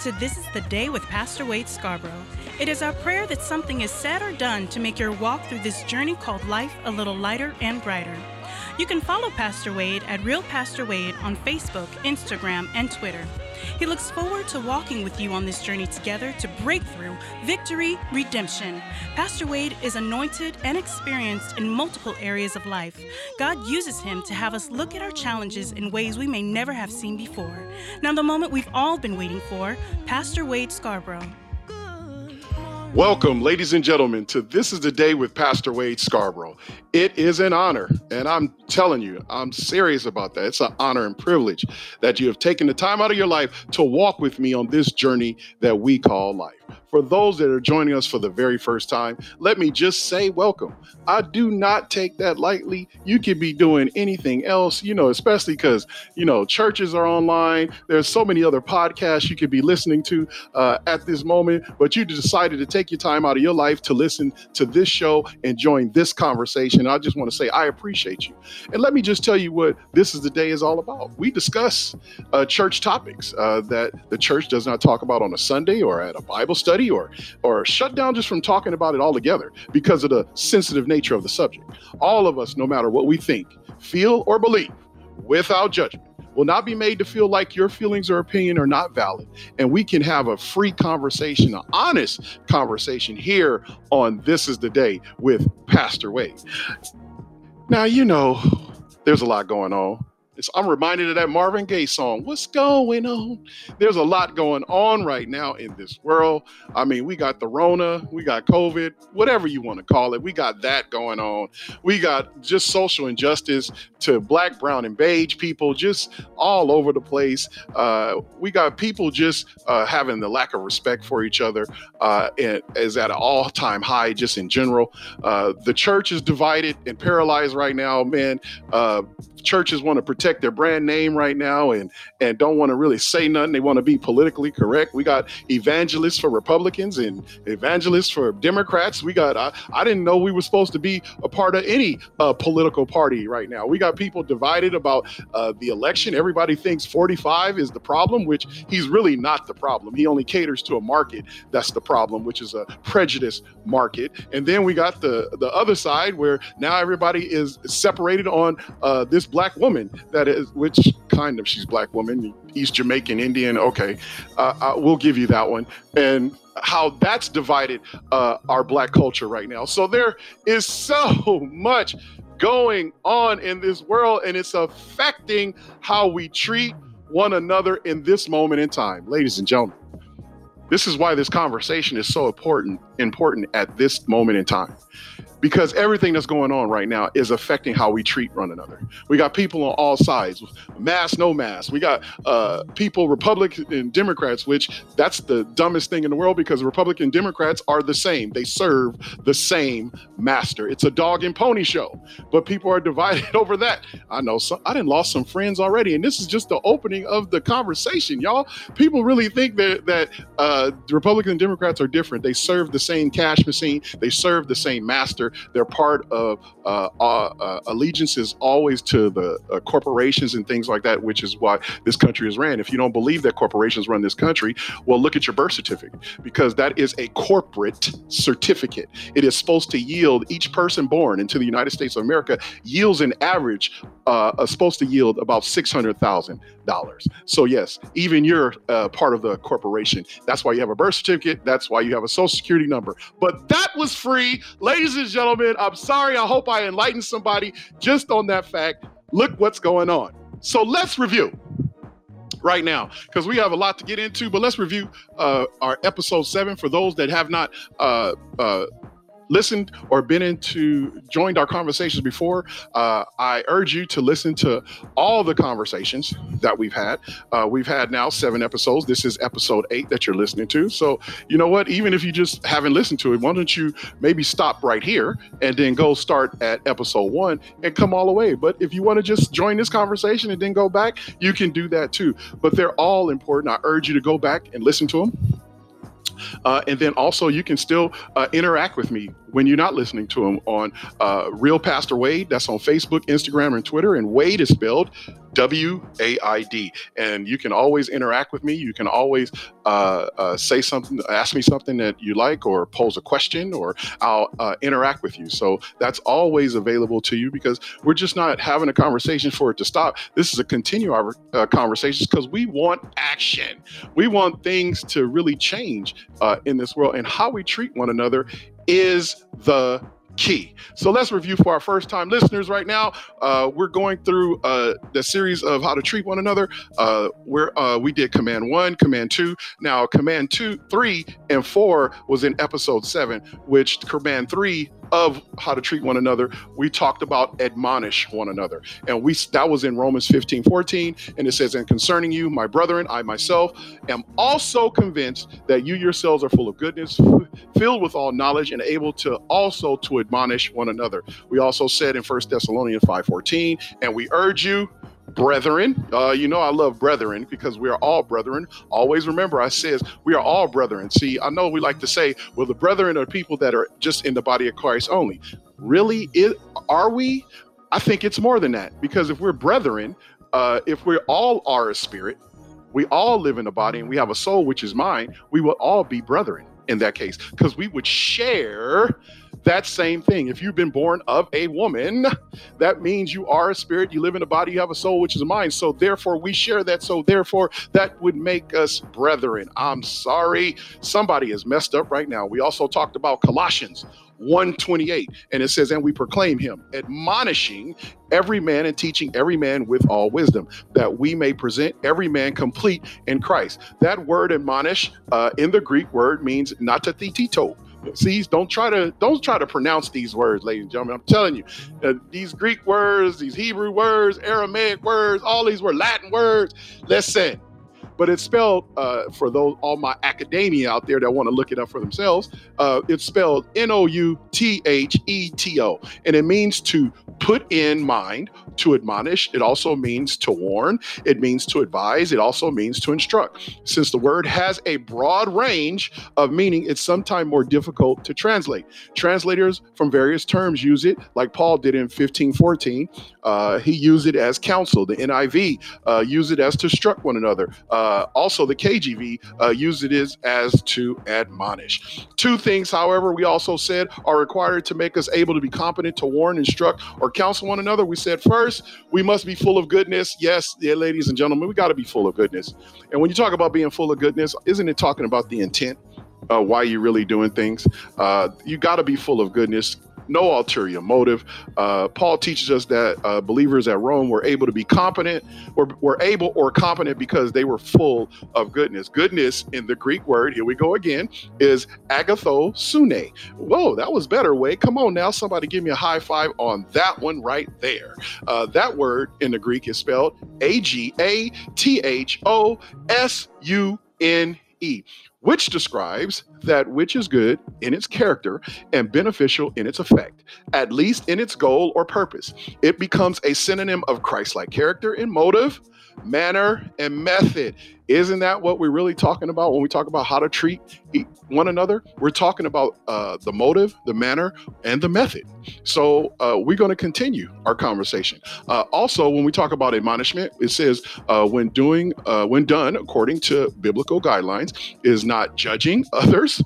to This is the Day with Pastor Wade Scarborough. It is our prayer that something is said or done to make your walk through this journey called life a little lighter and brighter. You can follow Pastor Wade at Real Pastor Wade on Facebook, Instagram, and Twitter. He looks forward to walking with you on this journey together to breakthrough, victory, redemption. Pastor Wade is anointed and experienced in multiple areas of life. God uses him to have us look at our challenges in ways we may never have seen before. Now, the moment we've all been waiting for Pastor Wade Scarborough. Welcome, ladies and gentlemen, to This is the Day with Pastor Wade Scarborough. It is an honor, and I'm telling you, I'm serious about that. It's an honor and privilege that you have taken the time out of your life to walk with me on this journey that we call life. For those that are joining us for the very first time, let me just say welcome. I do not take that lightly. You could be doing anything else, you know, especially because, you know, churches are online. There's so many other podcasts you could be listening to uh, at this moment, but you decided to take your time out of your life to listen to this show and join this conversation. I just want to say I appreciate you. And let me just tell you what this is the day is all about. We discuss uh, church topics uh, that the church does not talk about on a Sunday or at a Bible study or or shut down just from talking about it altogether because of the sensitive nature of the subject. All of us, no matter what we think, feel, or believe, without judgment, will not be made to feel like your feelings or opinion are not valid. And we can have a free conversation, an honest conversation here on This is the Day with Pastor Wade. Now, you know, there's a lot going on. I'm reminded of that Marvin Gaye song. What's going on? There's a lot going on right now in this world. I mean, we got the Rona, we got COVID, whatever you want to call it. We got that going on. We got just social injustice to black, brown, and beige people just all over the place. Uh, we got people just uh, having the lack of respect for each other uh, is at an all-time high just in general. Uh, the church is divided and paralyzed right now, man. Uh, churches want to protect their brand name right now and and don't want to really say nothing. They want to be politically correct. We got evangelists for Republicans and evangelists for Democrats. We got I, I didn't know we were supposed to be a part of any uh, political party right now. We got people divided about uh, the election. Everybody thinks 45 is the problem, which he's really not the problem. He only caters to a market that's the problem, which is a prejudice market. And then we got the the other side where now everybody is separated on uh, this black woman that is, which kind of she's black woman, East Jamaican Indian. Okay, uh, we'll give you that one. And how that's divided uh, our black culture right now. So there is so much going on in this world, and it's affecting how we treat one another in this moment in time, ladies and gentlemen. This is why this conversation is so important important at this moment in time because everything that's going on right now is affecting how we treat one another. We got people on all sides, mass, no mass. We got uh, people, Republicans and Democrats, which that's the dumbest thing in the world because Republican Democrats are the same. They serve the same master. It's a dog and pony show, but people are divided over that. I know some, I didn't lost some friends already, and this is just the opening of the conversation, y'all. People really think that that uh, Republicans and Democrats are different. They serve the same cash machine. They serve the same master they're part of uh, uh, allegiances always to the uh, corporations and things like that, which is why this country is ran. If you don't believe that corporations run this country, well, look at your birth certificate because that is a corporate certificate. It is supposed to yield each person born into the United States of America yields an average uh, supposed to yield about six hundred thousand dollars. So yes, even you're uh, part of the corporation. That's why you have a birth certificate. That's why you have a social security number. But that was free, ladies and gentlemen. I'm sorry. I hope I enlightened somebody just on that fact. Look what's going on. So let's review right now because we have a lot to get into. But let's review uh, our episode seven for those that have not uh, uh, listened or been into joined our conversations before, uh, I urge you to listen to all the conversations that we've had. Uh, we've had now seven episodes. This is episode eight that you're listening to. So you know what? Even if you just haven't listened to it, why don't you maybe stop right here and then go start at episode one and come all the way. But if you want to just join this conversation and then go back, you can do that too. But they're all important. I urge you to go back and listen to them Uh, and then also, you can still uh, interact with me when you're not listening to him on uh, Real Pastor Wade. That's on Facebook, Instagram, and Twitter. And Wade is spelled W A I D. And you can always interact with me. You can always uh, uh, say something, ask me something that you like, or pose a question, or I'll uh, interact with you. So that's always available to you because we're just not having a conversation for it to stop. This is a continue our uh, conversations because we want action. We want things to really change uh, in this world, and how we treat one another is the key. So let's review for our first time listeners right now. Uh, we're going through uh, the series of how to treat one another. Uh, where uh, we did command one, command two. Now command two, three, and four was in episode seven, which command three of how to treat one another, we talked about admonish one another. And we that was in Romans 15, 14. And it says, And concerning you, my brethren, I myself am also convinced that you yourselves are full of goodness, filled with all knowledge, and able to also to admonish one another. We also said in First Thessalonians 5, 14, and we urge you brethren. Uh, you know, I love brethren because we are all brethren. Always remember, I says we are all brethren. See, I know we like to say, well, the brethren are people that are just in the body of Christ only. Really, it, are we? I think it's more than that because if we're brethren, uh, if we all are a spirit, we all live in a body and we have a soul, which is mine, we will all be brethren in that case because we would share that same thing. If you've been born of a woman, that means you are a spirit, you live in a body, you have a soul, which is a mind. So therefore, we share that. So therefore, that would make us brethren. I'm sorry. Somebody is messed up right now. We also talked about Colossians 128 and it says and we proclaim him admonishing every man and teaching every man with all wisdom that we may present every man complete in christ that word admonish uh, in the greek word means not to thetito See, don't try to don't try to pronounce these words, ladies and gentlemen. I'm telling you, uh, these Greek words, these Hebrew words, Aramaic words, all these were Latin words. Listen, but it's spelled uh, for those all my academia out there that want to look it up for themselves. Uh, it's spelled N O U T H E T O, and it means to put in mind, to admonish. It also means to warn. It means to advise. It also means to instruct. Since the word has a broad range of meaning, it's sometimes more difficult to translate. Translators from various terms use it, like Paul did in 1514. Uh, he used it as counsel. The NIV uh, used it as to instruct one another. Uh, also, the KJV uh, used it as, as to admonish. Two things, however, we also said are required to make us able to be competent to warn, instruct, or counsel one another. We said first, we must be full of goodness. Yes, yeah, ladies and gentlemen, we got to be full of goodness. And when you talk about being full of goodness, isn't it talking about the intent? Uh, why you're really doing things. Uh, you got to be full of goodness no ulterior motive. Uh, Paul teaches us that uh, believers at Rome were able to be competent, or were able or competent because they were full of goodness. Goodness in the Greek word, here we go again, is agathosune. Whoa, that was better, Way. Come on now, somebody give me a high five on that one right there. Uh, that word in the Greek is spelled A G A T H O S U N E which describes that which is good in its character and beneficial in its effect, at least in its goal or purpose. It becomes a synonym of Christ like character and motive, manner, and method. Isn't that what we're really talking about when we talk about how to treat one another? We're talking about uh, the motive, the manner, and the method. So uh, we're going to continue our conversation. Uh, also, when we talk about admonishment, it says uh, when doing, uh, when done according to biblical guidelines, is not judging others.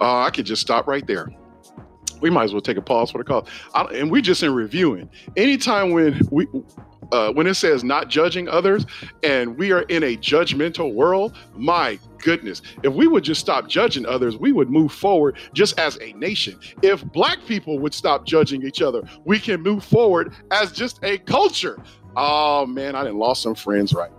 Uh, I could just stop right there we might as well take a pause for the call. and we just in reviewing. Anytime when we uh, when it says not judging others and we are in a judgmental world, my goodness, if we would just stop judging others, we would move forward just as a nation. If black people would stop judging each other, we can move forward as just a culture. Oh man, I didn't lost some friends right.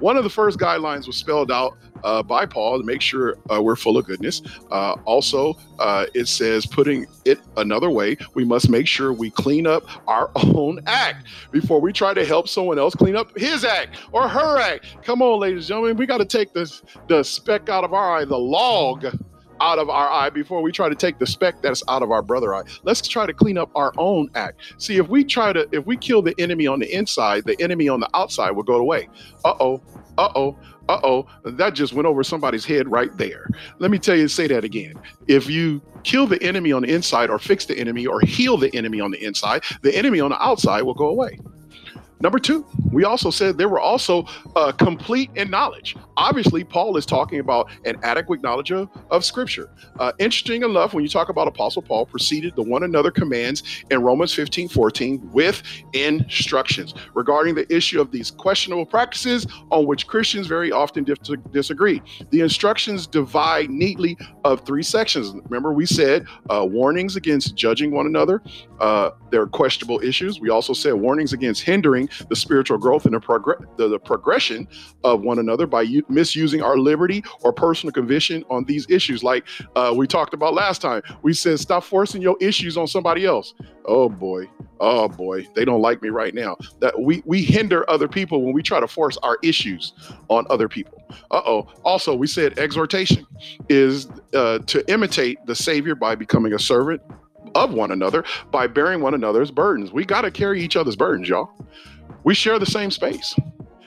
One of the first guidelines was spelled out uh, by Paul to make sure uh, we're full of goodness. Uh, also, uh, it says, putting it another way, we must make sure we clean up our own act before we try to help someone else clean up his act or her act. Come on, ladies and gentlemen, we got to take this the speck out of our eye, the log out of our eye before we try to take the speck that's out of our brother eye. Let's try to clean up our own act. See, if we try to, if we kill the enemy on the inside, the enemy on the outside will go away. Uh oh, Uh oh, uh oh, that just went over somebody's head right there. Let me tell you, say that again. If you kill the enemy on the inside, or fix the enemy, or heal the enemy on the inside, the enemy on the outside will go away. Number two, we also said they were also uh, complete in knowledge. Obviously, Paul is talking about an adequate knowledge of, of Scripture. Uh, interesting enough, when you talk about Apostle Paul, preceded the one another commands in Romans 15 14 with instructions regarding the issue of these questionable practices on which Christians very often disagree. The instructions divide neatly of three sections. Remember, we said uh, warnings against judging one another, uh, there are questionable issues. We also said warnings against hindering the spiritual growth and the, progr- the, the progression of one another by u- misusing our liberty or personal conviction on these issues. Like uh, we talked about last time, we said stop forcing your issues on somebody else. Oh boy, oh boy, they don't like me right now. That we we hinder other people when we try to force our issues on other people. Uh oh. Also, we said exhortation is uh, to imitate the Savior by becoming a servant of one another by bearing one another's burdens. We got to carry each other's burdens, y'all. We share the same space.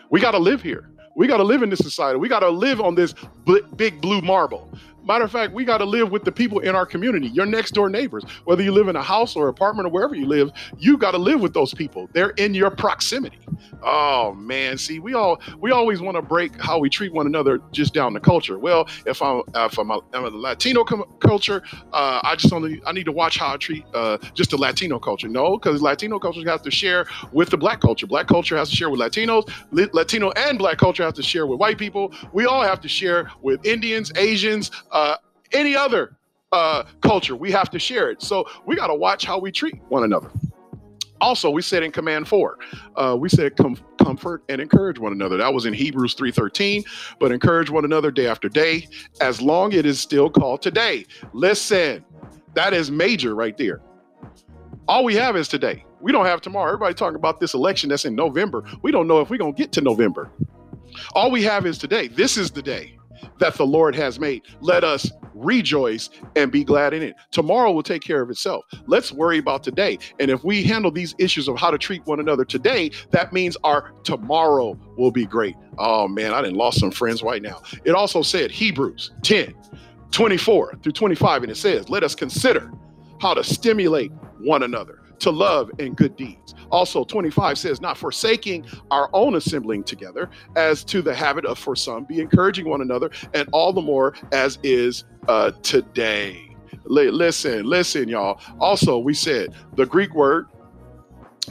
We got to live here. We got to live in this society. We got to live on this big blue marble. Matter of fact, we got to live with the people in our community, your next door neighbors. Whether you live in a house or apartment or wherever you live, you got to live with those people. They're in your proximity. Oh man, see, we all we always want to break how we treat one another just down the culture. Well, if I'm if I'm a, I'm a Latino com- culture, uh, I just only I need to watch how I treat uh, just the Latino culture. No, because Latino culture has to share with the Black culture. Black culture has to share with Latinos. Latino and Black culture has to share with white people. We all have to share with Indians, Asians, uh, any other uh, culture. We have to share it. So we got to watch how we treat one another. Also, we said in command four, uh, we said com- comfort and encourage one another. That was in Hebrews 3:13. But encourage one another day after day, as long it is still called today. Listen, that is major right there. All we have is today. We don't have tomorrow. Everybody talking about this election that's in November. We don't know if we're gonna get to November. All we have is today. This is the day that the Lord has made. Let us rejoice and be glad in it. Tomorrow will take care of itself. Let's worry about today. And if we handle these issues of how to treat one another today, that means our tomorrow will be great. Oh man, I didn't lost some friends right now. It also said Hebrews 10, 24 through 25, and it says, Let us consider how to stimulate one another to love and good deeds. Also, 25 says, not forsaking our own assembling together, as to the habit of for some, be encouraging one another, and all the more as is uh, today. L- listen, listen, y'all. Also, we said the Greek word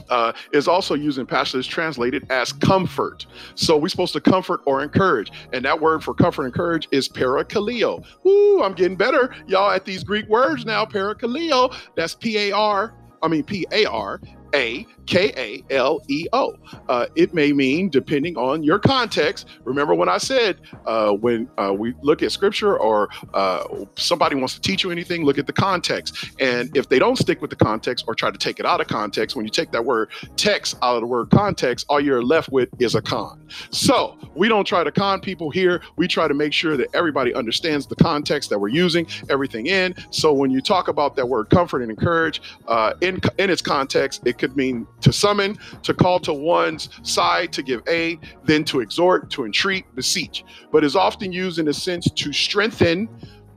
uh, is also used in passages translated as comfort. So we're supposed to comfort or encourage. And that word for comfort and courage is parakaleo. Ooh, I'm getting better, y'all, at these Greek words now. Parakaleo. That's P A R I mean, P A R A K A L E O. Uh, it may mean, depending on your context. Remember when I said uh, when uh, we look at scripture or uh, somebody wants to teach you anything, look at the context. And if they don't stick with the context or try to take it out of context, when you take that word text out of the word context, all you're left with is a con. So we don't try to con people here. We try to make sure that everybody understands the context that we're using everything in. So when you talk about that word comfort and encourage uh, in in its context, it could mean to summon, to call to one's side to give aid, then to exhort, to entreat, beseech, but is often used in a sense to strengthen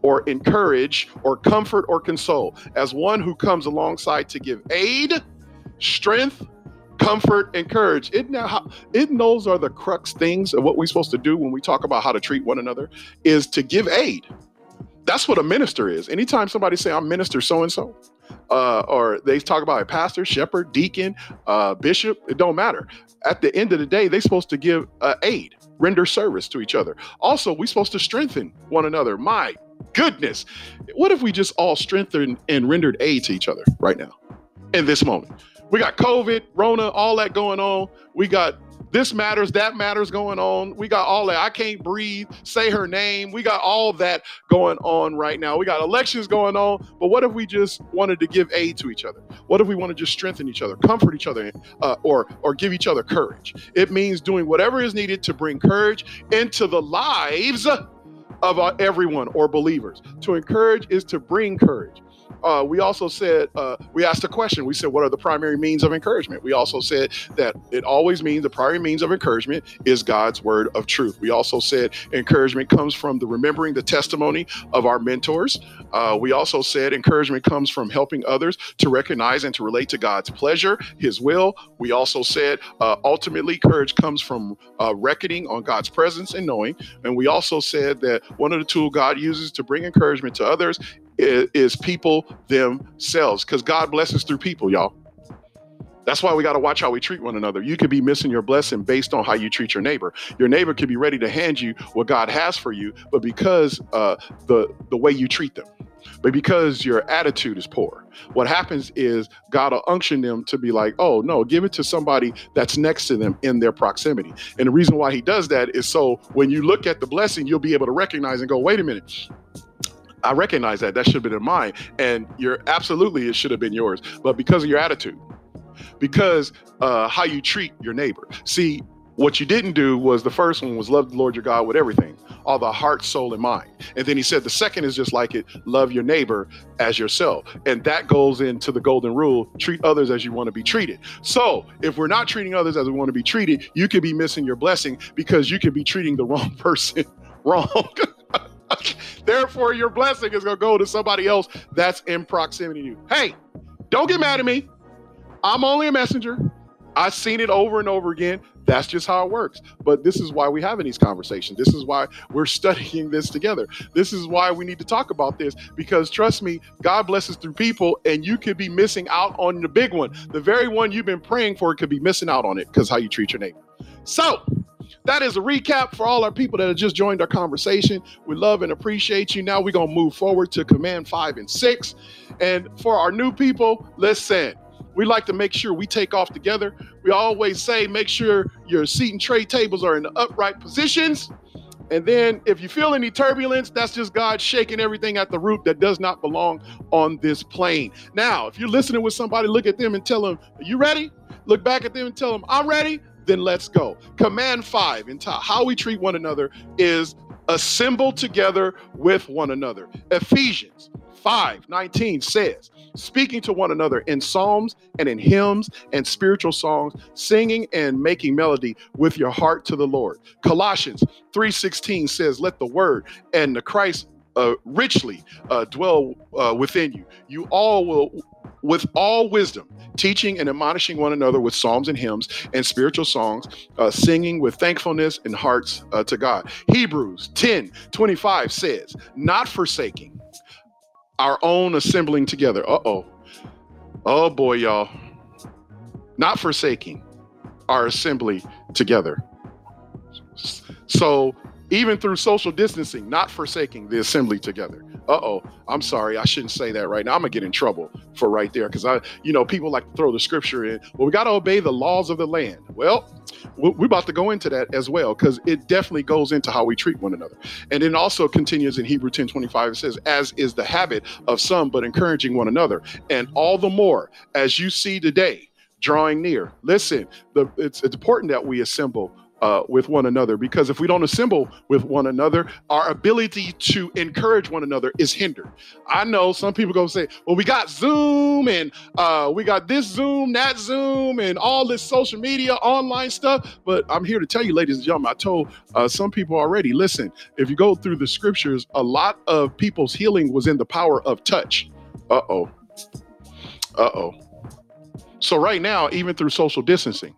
or encourage or comfort or console as one who comes alongside to give aid, strength, comfort, encourage. Isn't, that how, isn't those are the crux things of what we're supposed to do when we talk about how to treat one another is to give aid. That's what a minister is. Anytime somebody say I'm minister so and so, uh, or they talk about a pastor, shepherd, deacon, uh, bishop, it don't matter. At the end of the day, they're supposed to give uh, aid, render service to each other. Also, we're supposed to strengthen one another. My goodness, what if we just all strengthened and rendered aid to each other right now in this moment? We got COVID, Rona, all that going on. We got this matters, that matters going on. We got all that. I can't breathe, say her name. We got all that going on right now. We got elections going on. But what if we just wanted to give aid to each other? What if we want to just strengthen each other, comfort each other, uh, or or give each other courage? It means doing whatever is needed to bring courage into the lives of uh, everyone or believers. To encourage is to bring courage. Uh, we also said, uh, we asked a question. We said, what are the primary means of encouragement? We also said that it always means the primary means of encouragement is God's word of truth. We also said encouragement comes from the remembering the testimony of our mentors. Uh, we also said encouragement comes from helping others to recognize and to relate to God's pleasure, his will. We also said uh, ultimately courage comes from uh, reckoning on God's presence and knowing. And we also said that one of the tools God uses to bring encouragement to others is, is people themselves because God blesses through people, y'all. That's why we got to watch how we treat one another. You could be missing your blessing based on how you treat your neighbor. Your neighbor could be ready to hand you what God has for you, but because uh, the the way you treat them, but because your attitude is poor, what happens is God will unction them to be like, oh no, give it to somebody that's next to them in their proximity. And the reason why He does that is so when you look at the blessing, you'll be able to recognize and go, wait a minute, I recognize that. That should have been in mine. And you're absolutely, it should have been yours. But because of your attitude, because uh, how you treat your neighbor. See, what you didn't do was the first one was love the Lord your God with everything, all the heart, soul, and mind. And then he said the second is just like it love your neighbor as yourself. And that goes into the golden rule treat others as you want to be treated. So if we're not treating others as we want to be treated, you could be missing your blessing because you could be treating the wrong person wrong. Therefore, your blessing is going to go to somebody else that's in proximity to you. Hey, don't get mad at me. I'm only a messenger. I've seen it over and over again. That's just how it works. But this is why we're having these conversations. This is why we're studying this together. This is why we need to talk about this because trust me, God blesses through people, and you could be missing out on the big one. The very one you've been praying for could be missing out on it because how you treat your neighbor. So, that is a recap for all our people that have just joined our conversation. We love and appreciate you. Now we're going to move forward to command five and six. And for our new people, listen, we like to make sure we take off together. We always say make sure your seat and tray tables are in the upright positions. And then if you feel any turbulence, that's just God shaking everything at the root that does not belong on this plane. Now, if you're listening with somebody, look at them and tell them, Are you ready? Look back at them and tell them, I'm ready then let's go. Command five in top, how we treat one another is assemble together with one another. Ephesians 5 19 says, speaking to one another in psalms and in hymns and spiritual songs, singing and making melody with your heart to the Lord. Colossians 3:16 says, "Let the word and the Christ uh, richly uh, dwell uh, within you. You all will with all wisdom, teaching and admonishing one another with psalms and hymns and spiritual songs, uh, singing with thankfulness in hearts uh, to God. Hebrews 10 25 says, Not forsaking our own assembling together. Uh oh. Oh boy, y'all. Not forsaking our assembly together. So, even through social distancing, not forsaking the assembly together. Uh-oh i'm sorry i shouldn't say that right now. I'm gonna get in trouble for right there because i you know people like to throw the scripture in well we got to obey the laws of the land. Well we're about to go into that as well because it definitely goes into how we treat one another. And then also continues in hebrew 10 25 it says as is the habit of some but encouraging one another. And all the more as you see today drawing near. Listen the, it's, it's important that we assemble uh, with one another because if we don't assemble with one another, our ability to encourage one another is hindered. I know some people go say, well, we got Zoom and uh, we got this Zoom, that Zoom, and all this social media, online stuff. But I'm here to tell you, ladies and gentlemen, I told uh, some people already listen, if you go through the scriptures, a lot of people's healing was in the power of touch. Uh oh. Uh oh. So, right now, even through social distancing,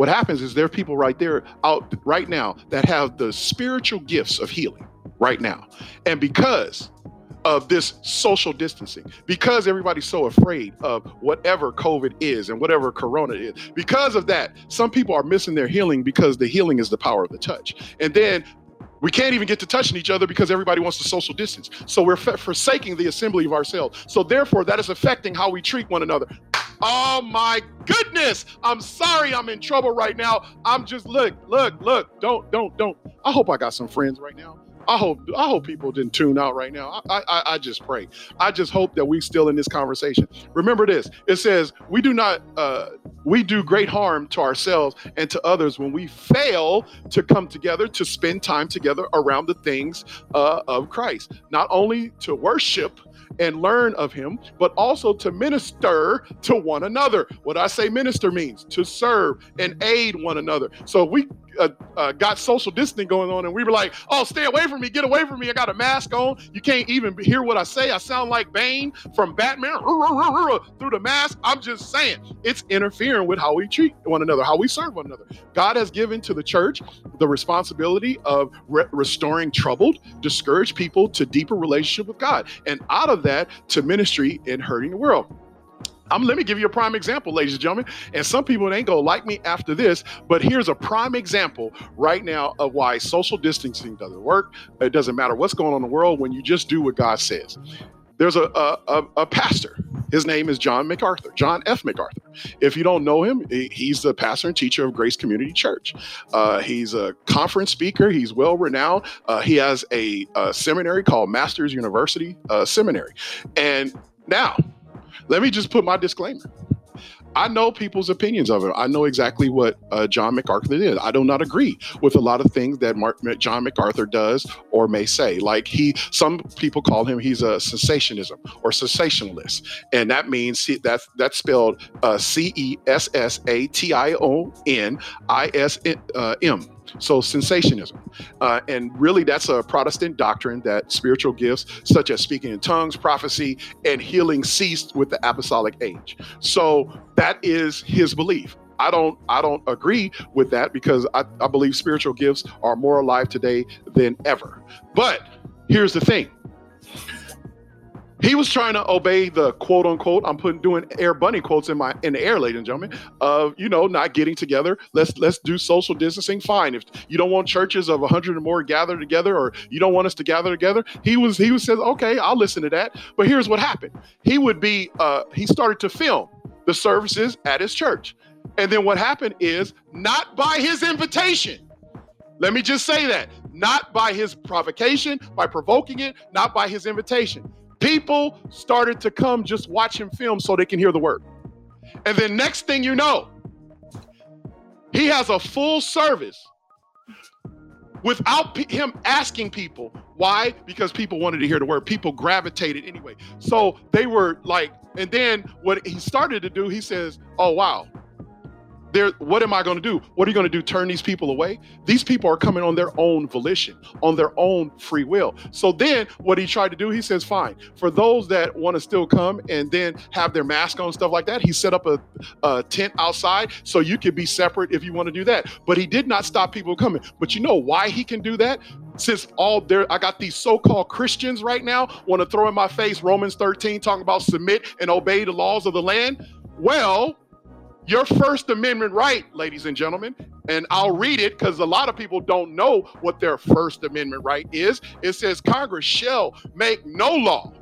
what happens is there are people right there out right now that have the spiritual gifts of healing right now. And because of this social distancing, because everybody's so afraid of whatever COVID is and whatever Corona is, because of that, some people are missing their healing because the healing is the power of the touch. And then we can't even get to touching each other because everybody wants to social distance. So we're forsaking the assembly of ourselves. So therefore, that is affecting how we treat one another. Oh my goodness. I'm sorry I'm in trouble right now. I'm just look, look, look. Don't, don't, don't. I hope I got some friends right now. I hope I hope people didn't tune out right now. I, I I just pray. I just hope that we still in this conversation. Remember this. It says we do not uh we do great harm to ourselves and to others when we fail to come together to spend time together around the things uh, of Christ. Not only to worship and learn of Him, but also to minister to one another. What I say minister means to serve and aid one another. So we uh, uh, got social distancing going on, and we were like, "Oh, stay away from me! Get away from me! I got a mask on. You can't even hear what I say. I sound like Bane from Batman through the mask. I'm just saying, it's interfering with how we treat one another, how we serve one another. God has given to the church the responsibility of re- restoring troubled, discouraged people to deeper relationship with God, and out of that to ministry in hurting the world. I'm, let me give you a prime example, ladies and gentlemen. And some people ain't gonna like me after this, but here's a prime example right now of why social distancing doesn't work. It doesn't matter what's going on in the world when you just do what God says. There's a, a, a pastor. His name is John MacArthur, John F. MacArthur. If you don't know him, he's the pastor and teacher of Grace Community Church. Uh, he's a conference speaker. He's well renowned. Uh, he has a, a, seminary called Masters University uh, Seminary. And now, let me just put my disclaimer. I know people's opinions of it. I know exactly what uh, John MacArthur did. I do not agree with a lot of things that Mark, John MacArthur does or may say. Like he, some people call him he's a cessationism or cessationalist, and that means he, that's that's spelled uh, C E S S A T I O N I S M. So sensationism, Uh, and really, that's a Protestant doctrine that spiritual gifts, such as speaking in tongues, prophecy, and healing, ceased with the apostolic age. So that is his belief. I don't I don't agree with that because I, I believe spiritual gifts are more alive today than ever. But here's the thing he was trying to obey the quote unquote i'm putting doing air bunny quotes in my in the air ladies and gentlemen of you know not getting together. Let's let's do social distancing. Fine. If you don't want churches of 100 or more gather together or you don't want us to gather together he was he was says okay i'll listen to that. But here's what happened. He would be uh he started to film the services at his church. And then what happened is not by his invitation. Let me just say that. Not by his provocation by provoking it not by his invitation People started to come just watch him film so they can hear the word. And then next thing you know, he has a full service without p- him asking people. Why? Because people wanted to hear the word. People gravitated anyway. So they were like, and then what he started to do, he says, Oh, wow, what am i going to do? What are you going to do turn these people away? These people are coming on their own volition on their own free will. So then what he tried to do he says fine for those that want to still come and then have their mask on stuff like that he set up a, a tent outside so you could be separate if you want to do that. But he did not stop people coming. But you know why he can do that? Since all there i got these so-called christians right now want to throw in my face romans 13 talking about submit and obey the laws of the land. Well your First Amendment right, ladies and gentlemen, and I'll read it because a lot of people don't know what their First Amendment right is. It says Congress shall make no law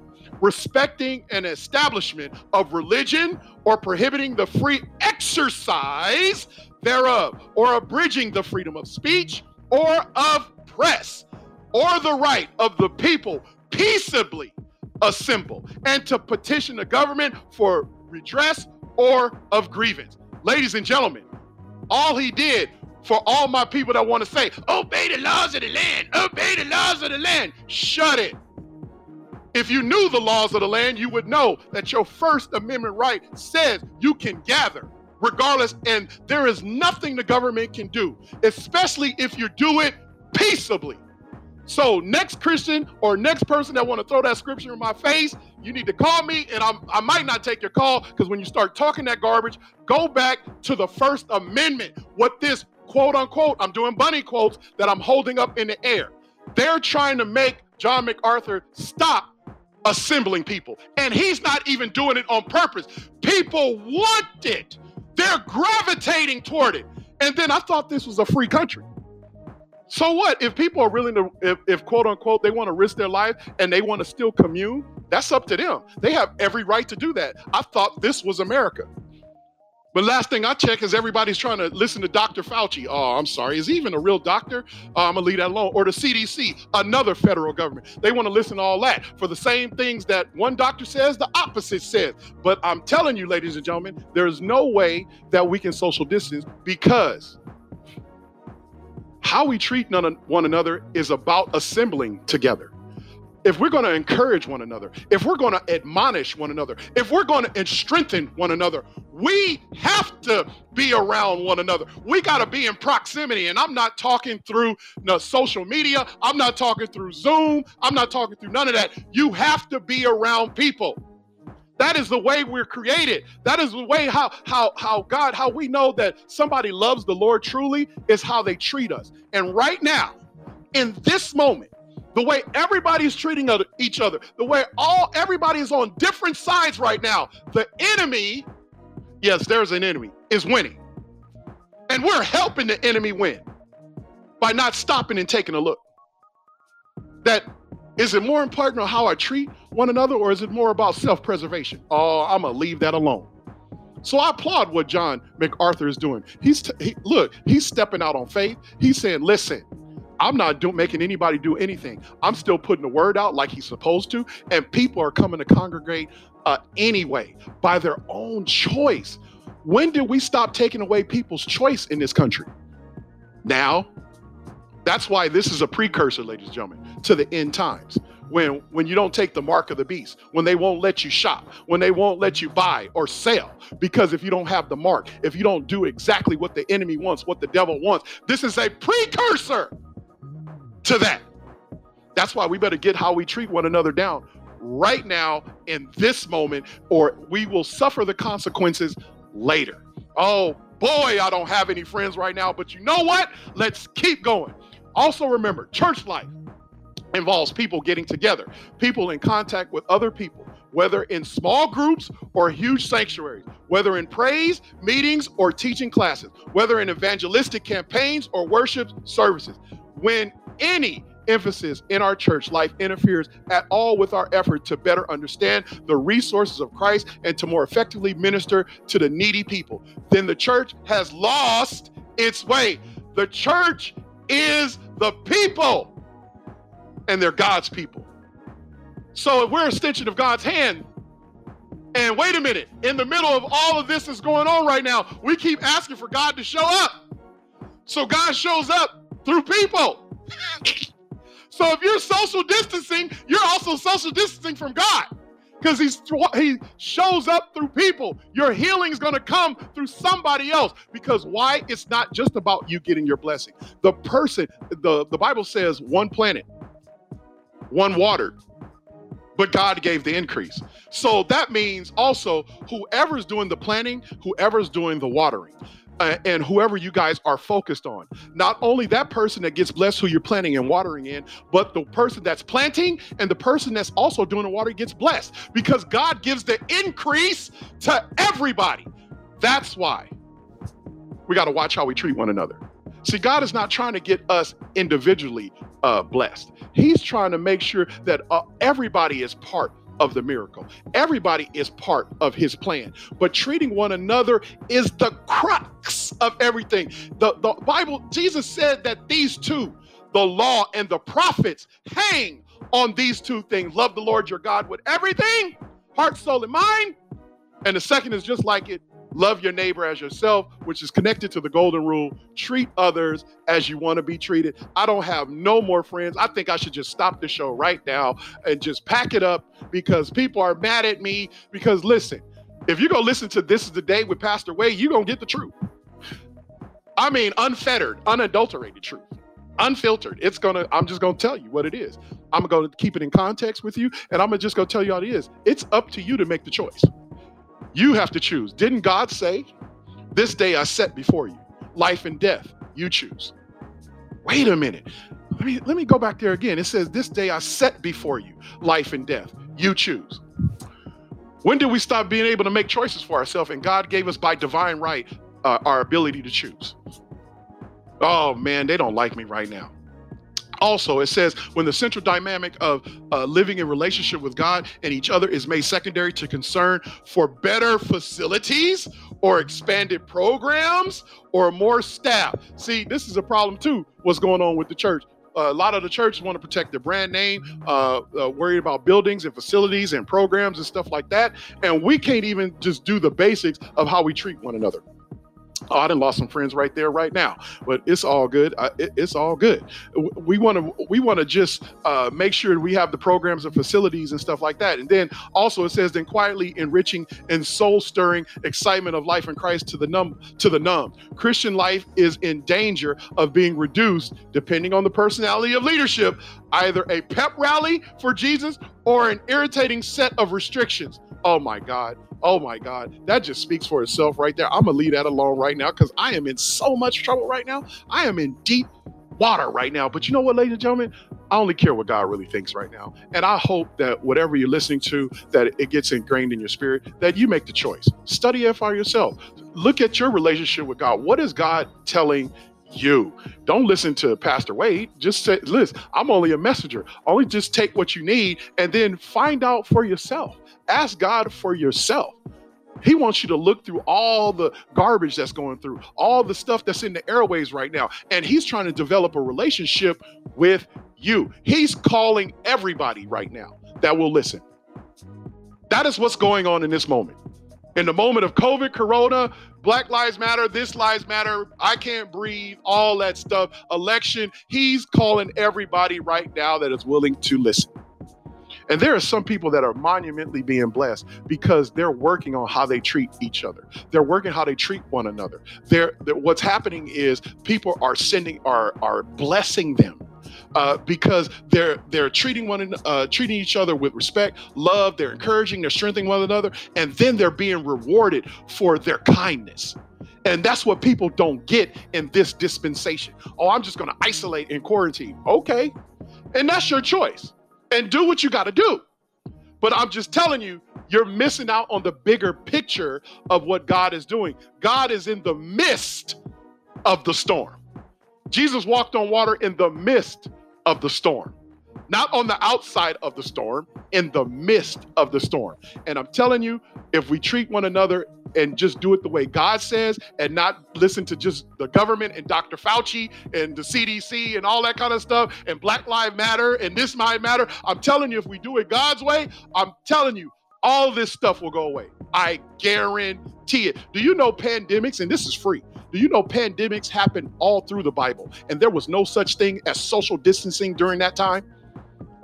respecting an establishment of religion or prohibiting the free exercise thereof, or abridging the freedom of speech or of press, or the right of the people peaceably assemble and to petition the government for redress or of grievance. Ladies and gentlemen, all he did for all my people that want to say, obey the laws of the land, obey the laws of the land, shut it. If you knew the laws of the land, you would know that your First Amendment right says you can gather regardless, and there is nothing the government can do, especially if you do it peaceably. So next Christian or next person that want to throw that scripture in my face, you need to call me, and I'm, I might not take your call because when you start talking that garbage, go back to the First Amendment. What this quote unquote, I'm doing bunny quotes that I'm holding up in the air. They're trying to make John MacArthur stop assembling people, and he's not even doing it on purpose. People want it. They're gravitating toward it. And then I thought this was a free country. So what? If people are willing to, if, if quote unquote, they want to risk their life and they want to still commune, that's up to them. They have every right to do that. I thought this was America. But last thing I check is everybody's trying to listen to Dr. Fauci. Oh, I'm sorry. Is he even a real doctor? Oh, I'm going to leave that alone. Or the CDC, another federal government. They want to listen to all that for the same things that one doctor says, the opposite says. But I'm telling you, ladies and gentlemen, there's no way that we can social distance because how we treat one another is about assembling together if we're going to encourage one another, if we're going to admonish one another, if we're going to strengthen one another, we have to be around one another. We got to be in proximity. And I'm not talking through no social media. I'm not talking through Zoom. I'm not talking through none of that. You have to be around people. That is the way we're created. That is the way how how how God how we know that somebody loves the Lord truly is how they treat us. And right now, in this moment, the way everybody's treating each other, the way all everybody is on different sides right now. The enemy, yes, there's an enemy, is winning. And we're helping the enemy win by not stopping and taking a look. That is it more important on how I treat one another, or is it more about self-preservation? Oh, I'm gonna leave that alone. So I applaud what John MacArthur is doing. He's t- he, look, he's stepping out on faith. He's saying, "Listen, I'm not do, making anybody do anything. I'm still putting the word out like he's supposed to, and people are coming to congregate uh, anyway by their own choice. When did we stop taking away people's choice in this country? Now. That's why this is a precursor, ladies and gentlemen, to the end times. When when you don't take the mark of the beast, when they won't let you shop, when they won't let you buy or sell, because if you don't have the mark, if you don't do exactly what the enemy wants, what the devil wants, this is a precursor to that. That's why we better get how we treat one another down right now in this moment, or we will suffer the consequences later. Oh boy, I don't have any friends right now, but you know what? Let's keep going. Also, remember, church life involves people getting together, people in contact with other people, whether in small groups or huge sanctuaries, whether in praise meetings or teaching classes, whether in evangelistic campaigns or worship services. When any emphasis in our church life interferes at all with our effort to better understand the resources of Christ and to more effectively minister to the needy people, then the church has lost its way. The church is the people, and they're God's people. So if we're an extension of God's hand, and wait a minute, in the middle of all of this is going on right now, we keep asking for God to show up. So God shows up through people. so if you're social distancing, you're also social distancing from God because he's he shows up through people. Your healing is going to come through somebody else because why? It's not just about you getting your blessing. The person, the the Bible says, one planet, one water, but God gave the increase. So that means also whoever's doing the planting, whoever's doing the watering and whoever you guys are focused on. Not only that person that gets blessed who you're planting and watering in, but the person that's planting and the person that's also doing the water gets blessed because God gives the increase to everybody. That's why we got to watch how we treat one another. See, God is not trying to get us individually uh, blessed. He's trying to make sure that uh, everybody is part of the miracle. Everybody is part of his plan, but treating one another is the crux of everything. The, the Bible, Jesus said that these two, the law and the prophets, hang on these two things love the Lord your God with everything, heart, soul, and mind. And the second is just like it love your neighbor as yourself, which is connected to the golden rule treat others as you want to be treated. I don't have no more friends. I think I should just stop the show right now and just pack it up because people are mad at me. Because listen, if you go listen to This is the Day with Pastor Wade, you're going to get the truth. I mean, unfettered, unadulterated truth unfiltered. It's gonna, I'm just gonna tell you what it is. I'm gonna keep it in context with you, and I'm gonna just gonna tell you how it is. It's up to you to make the choice. You have to choose. Didn't God say, This day I set before you life and death? You choose. Wait a minute. Let me, let me go back there again. It says, This day I set before you life and death. You choose. When did we stop being able to make choices for ourselves? And God gave us by divine right uh, our ability to choose. Oh man, they don't like me right now. Also, it says when the central dynamic of uh, living in relationship with God and each other is made secondary to concern for better facilities or expanded programs or more staff. See, this is a problem too. What's going on with the church? Uh, a lot of the churches want to protect their brand name, uh, uh, worried about buildings and facilities and programs and stuff like that. And we can't even just do the basics of how we treat one another. Oh, I done lost some friends right there, right now, but it's all good. It, it's all good. We want to we want to just uh, make sure we have the programs and facilities and stuff like that. And then also it says, then quietly enriching and soul stirring excitement of life in Christ to the numb to the numb. Christian life is in danger of being reduced, depending on the personality of leadership, either a pep rally for Jesus or an irritating set of restrictions. Oh my God. Oh my God, that just speaks for itself right there. I'm gonna leave that alone right now because I am in so much trouble right now. I am in deep water right now. But you know what, ladies and gentlemen, I only care what God really thinks right now. And I hope that whatever you're listening to, that it gets ingrained in your spirit, that you make the choice. Study for yourself. Look at your relationship with God. What is God telling you. Don't listen to Pastor Wade. Just say, listen, I'm only a messenger. Only just take what you need and then find out for yourself. Ask God for yourself. He wants you to look through all the garbage that's going through, all the stuff that's in the airways right now. And he's trying to develop a relationship with you. He's calling everybody right now that will listen. That is what's going on in this moment. In the moment of COVID, Corona, Black Lives Matter, This Lives Matter, I Can't Breathe, all that stuff, election, he's calling everybody right now that is willing to listen. And there are some people that are monumentally being blessed because they're working on how they treat each other. They're working how they treat one another. They're, they're what's happening is people are sending are are blessing them. Uh, because they're they're treating one uh, treating each other with respect, love. They're encouraging, they're strengthening one another, and then they're being rewarded for their kindness. And that's what people don't get in this dispensation. Oh, I'm just going to isolate and quarantine. Okay, and that's your choice and do what you got to do. But I'm just telling you, you're missing out on the bigger picture of what God is doing. God is in the midst of the storm. Jesus walked on water in the midst of the storm, not on the outside of the storm, in the midst of the storm. And I'm telling you, if we treat one another and just do it the way God says and not listen to just the government and Dr. Fauci and the CDC and all that kind of stuff and Black Lives Matter and this might matter. I'm telling you, if we do it God's way, I'm telling you, all this stuff will go away. I guarantee it. Do you know pandemics, and this is free, do you know pandemics happen all through the Bible and there was no such thing as social distancing during that time?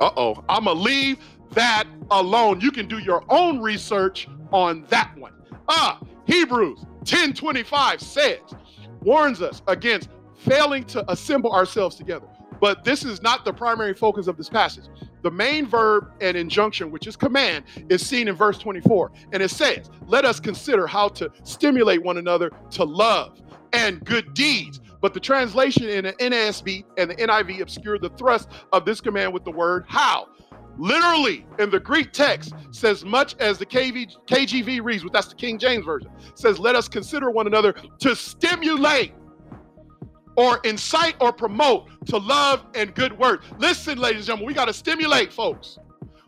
Uh oh, I'm going to leave that alone. You can do your own research on that one. Ah, Hebrews 10:25 says, warns us against failing to assemble ourselves together. But this is not the primary focus of this passage. The main verb and injunction, which is command, is seen in verse 24. And it says, Let us consider how to stimulate one another to love and good deeds. But the translation in the NASB and the NIV obscure the thrust of this command with the word how literally in the Greek text says much as the KV, KJV reads, but that's the King James Version, says, let us consider one another to stimulate or incite or promote to love and good works. Listen, ladies and gentlemen, we got to stimulate folks.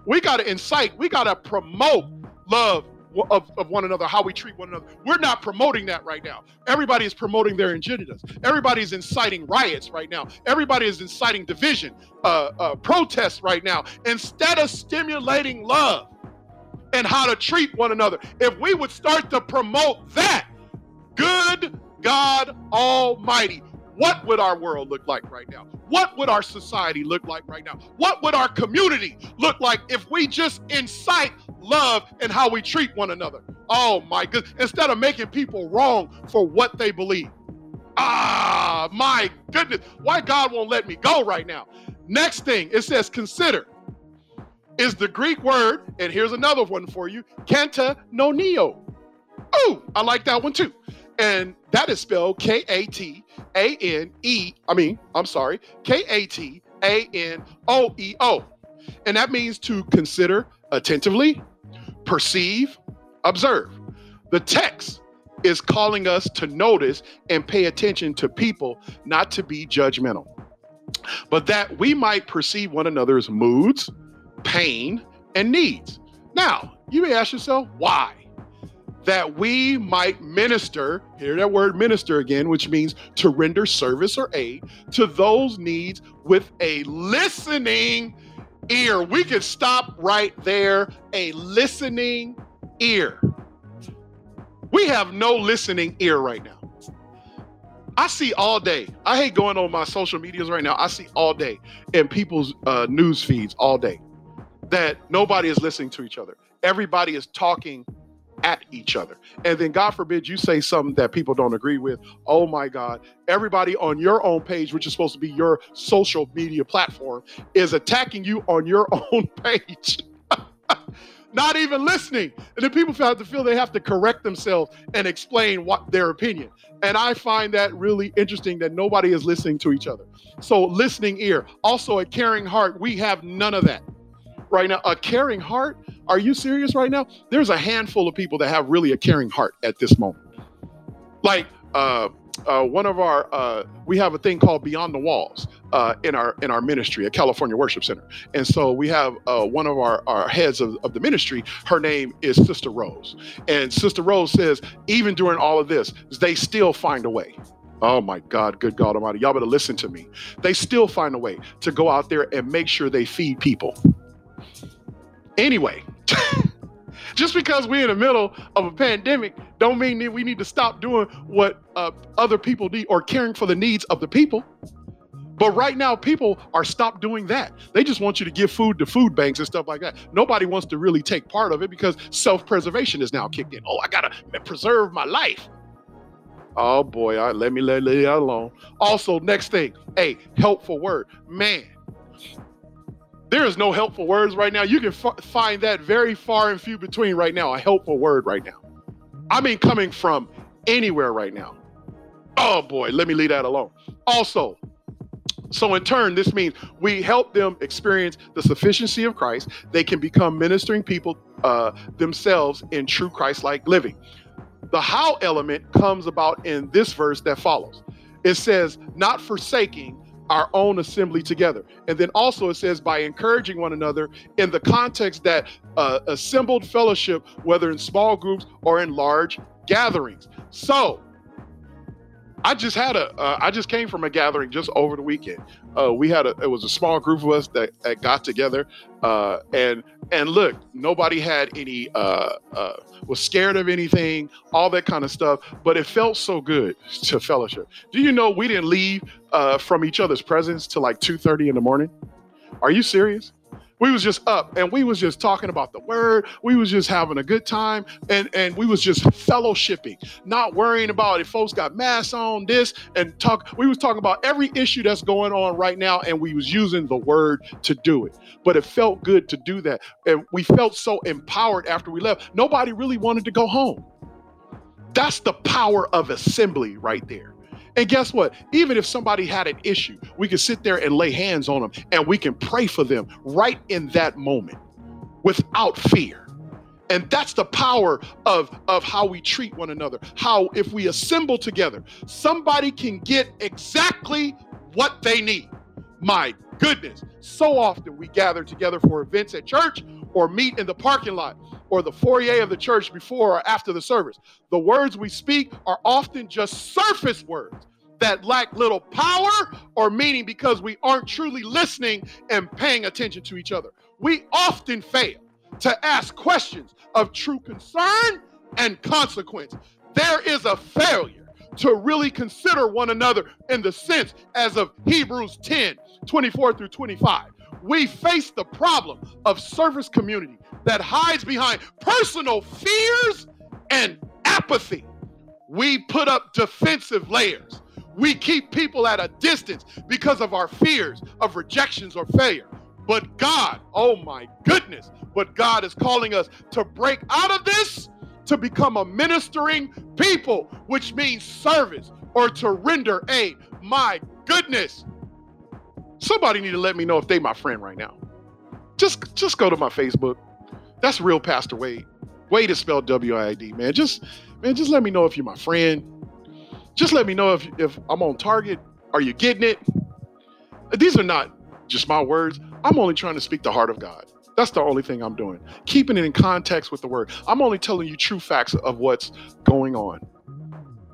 We got to incite. We got to promote love of, of one another, how we treat one another. We're not promoting that right now. Everybody is promoting their agendas. Everybody is inciting riots right now. Everybody is inciting division, uh, uh, protests right now, instead of stimulating love and how to treat one another. If we would start to promote that, good God Almighty, what would our world look like right now? What would our society look like right now? What would our community look like if we just incite love and how we treat one another? Oh my goodness. Instead of making people wrong for what they believe. Ah, my goodness. Why God won't let me go right now? Next thing, it says consider is the Greek word, and here's another one for you, kanta no neo. Oh, I like that one too. And that is spelled K A T A N E, I mean, I'm sorry, K A T A N O E O. And that means to consider attentively, perceive, observe. The text is calling us to notice and pay attention to people, not to be judgmental, but that we might perceive one another's moods, pain, and needs. Now, you may ask yourself, why? That we might minister, hear that word minister again, which means to render service or aid to those needs with a listening ear. We could stop right there. A listening ear. We have no listening ear right now. I see all day. I hate going on my social medias right now. I see all day in people's uh, news feeds all day that nobody is listening to each other. Everybody is talking at each other. And then, God forbid, you say something that people don't agree with. Oh my God. Everybody on your own page, which is supposed to be your social media platform, is attacking you on your own page. Not even listening. And then people have to feel they have to correct themselves and explain what their opinion. And I find that really interesting that nobody is listening to each other. So, listening ear, also a caring heart. We have none of that right now. A caring heart are you serious right now? There's a handful of people that have really a caring heart at this moment. Like uh, uh, one of our, uh, we have a thing called Beyond the Walls uh, in our in our ministry at California Worship Center, and so we have uh, one of our, our heads of, of the ministry. Her name is Sister Rose, and Sister Rose says even during all of this, they still find a way. Oh my God, good God Almighty. Y'all better listen to me. They still find a way to go out there and make sure they feed people. Anyway, just because we're in the middle of a pandemic don't mean that we need to stop doing what uh, other people need or caring for the needs of the people. But right now, people are stopped doing that. They just want you to give food to food banks and stuff like that. Nobody wants to really take part of it because self-preservation is now kicked in. Oh, I gotta preserve my life. Oh boy, let me let, it alone. Also, next thing, a helpful word. Man, there is no helpful words right now. You can f- find that very far and few between right now, a helpful word right now. I mean, coming from anywhere right now. Oh boy, let me leave that alone. Also, so in turn, this means we help them experience the sufficiency of Christ. They can become ministering people uh, themselves in true Christ-like living. The how element comes about in this verse that follows. It says, not forsaking our own assembly together. And then also it says by encouraging one another in the context that uh, assembled fellowship, whether in small groups or in large gatherings. So I just had a. Uh, I just came from a gathering just over the weekend. Uh, we had a, it was a small group of us that, that got together, uh, and and look, nobody had any, uh, uh, was scared of anything, all that kind of stuff. But it felt so good to fellowship. Do you know we didn't leave uh, from each other's presence till like two thirty in the morning? Are you serious? We was just up and we was just talking about the word. We was just having a good time and and we was just fellowshipping not worrying about if folks got masks on this and talk we was talking about every issue that's going on right now and we was using the word to do it. But it felt good to do that and we felt so empowered after we left. Nobody really wanted to go home. That's the power of assembly right there and guess what? Even if somebody had an issue, we can sit there and lay hands on them and we can pray for them right in that moment without fear. And that's the power of, of how we treat one another. How, if we assemble together, somebody can get exactly what they need. My goodness, so often we gather together for events at church or meet in the parking lot or the foyer of the church before or after the service. The words we speak are often just surface words that lack little power or meaning because we aren't truly listening and paying attention to each other. We often fail to ask questions of true concern and consequence. There is a failure to really consider one another in the sense as of Hebrews 10 24 through 25. We face the problem of service community that hides behind personal fears and apathy. We put up defensive layers. We keep people at a distance because of our fears of rejections or failure. But God, oh my goodness, but God is calling us to break out of this to become a ministering people, which means service or to render aid. My goodness. Somebody need to let me know if they my friend right now. Just just go to my Facebook. That's real Pastor Waid. Waid is spelled W-I-D, man. Just man, just let me know if you're my friend. Just let me know if if I'm on target. Are you getting it? These are not just my words. I'm only trying to speak the heart of God. That's the only thing I'm doing. Keeping it in context with the word. I'm only telling you true facts of what's going on.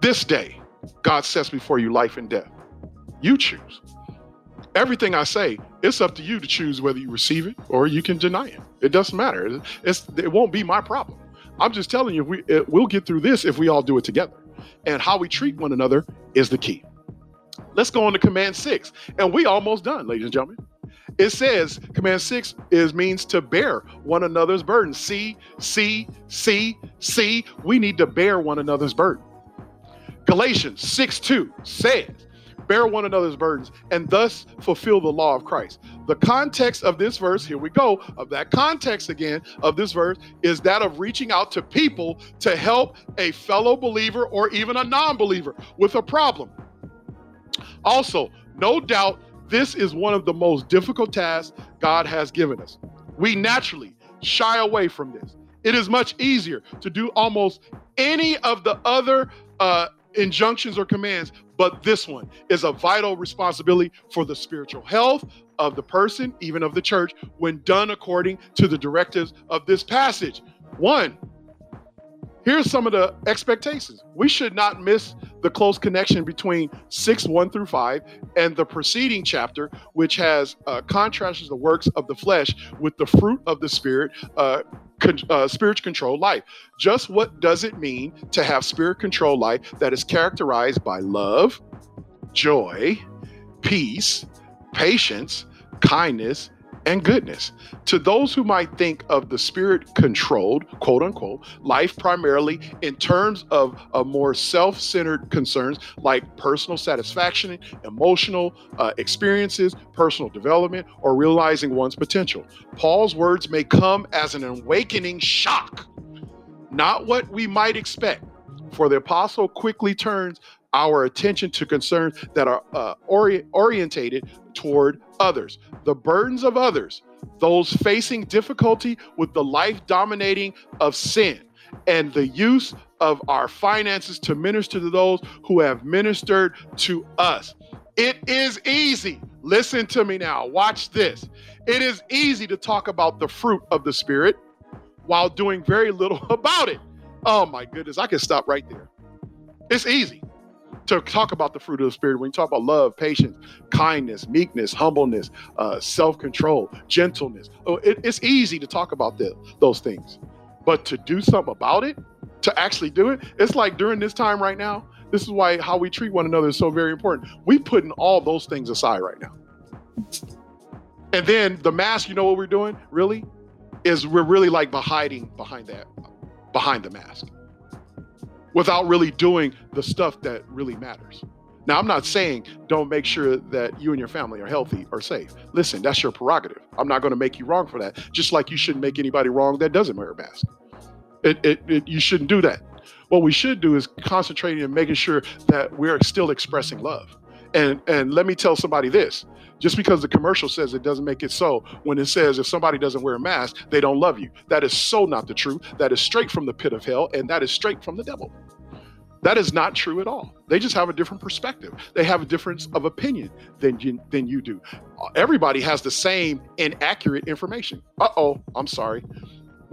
This day, God sets before you life and death. You choose. Everything I say, it's up to you to choose whether you receive it or you can deny it. It doesn't matter. It's, it won't be my problem. I'm just telling you, we, it, we'll get through this if we all do it together. And how we treat one another is the key. Let's go on to command six. And we almost done, ladies and gentlemen. It says command six is means to bear one another's burden. See, see, see, see. We need to bear one another's burden. Galatians 6 2 says, bear one another's burdens and thus fulfill the law of Christ. The context of this verse, here we go, of that context again of this verse is that of reaching out to people to help a fellow believer or even a non believer with a problem. Also, no doubt this is one of the most difficult tasks God has given us. We naturally shy away from this. It is much easier to do almost any of the other uh, injunctions or commands, but this one is a vital responsibility for the spiritual health of the person, even of the church, when done according to the directives of this passage. One, here's some of the expectations. We should not miss the close connection between 6 1 through 5 and the preceding chapter, which has uh, contrasted the works of the flesh with the fruit of the spirit, uh, uh, spirit controlled life. Just what does it mean to have spirit controlled life that is characterized by love, joy, peace, patience, kindness, and goodness. To those who might think of the spirit controlled, quote unquote, life primarily in terms of, of more self centered concerns like personal satisfaction, emotional uh, experiences, personal development, or realizing one's potential, Paul's words may come as an awakening shock, not what we might expect. For the apostle quickly turns our attention to concerns that are uh, ori- orientated toward others, the burdens of others, those facing difficulty with the life dominating of sin, and the use of our finances to minister to those who have ministered to us. It is easy. Listen to me now. Watch this. It is easy to talk about the fruit of the Spirit while doing very little about it. Oh my goodness, I can stop right there. It's easy to talk about the fruit of the spirit when you talk about love patience kindness meekness humbleness uh, self-control gentleness oh, it, it's easy to talk about the, those things. But to do something about it to actually do it it's like during this time right now this is why how we treat one another is so very important. We putting all those things aside right now. And then the mask you know what we're doing really? Is we're really like hiding behind that behind the mask without really doing the stuff that really matters. Now, I'm not saying don't make sure that you and your family are healthy or safe. Listen, that's your prerogative. I'm not going to make you wrong for that, just like you shouldn't make anybody wrong that doesn't wear a mask. It, it, it, you shouldn't do that. What we should do is concentrating and making sure that we're still expressing love. And and let me tell somebody this: just because the commercial says it doesn't make it so, when it says if somebody doesn't wear a mask, they don't love you. That is so not the truth. That is straight from the pit of hell, and that is straight from the devil. That is not true at all. They just have a different perspective. They have a difference of opinion than you, than you do. Everybody has the same inaccurate information. Uh oh, I'm sorry.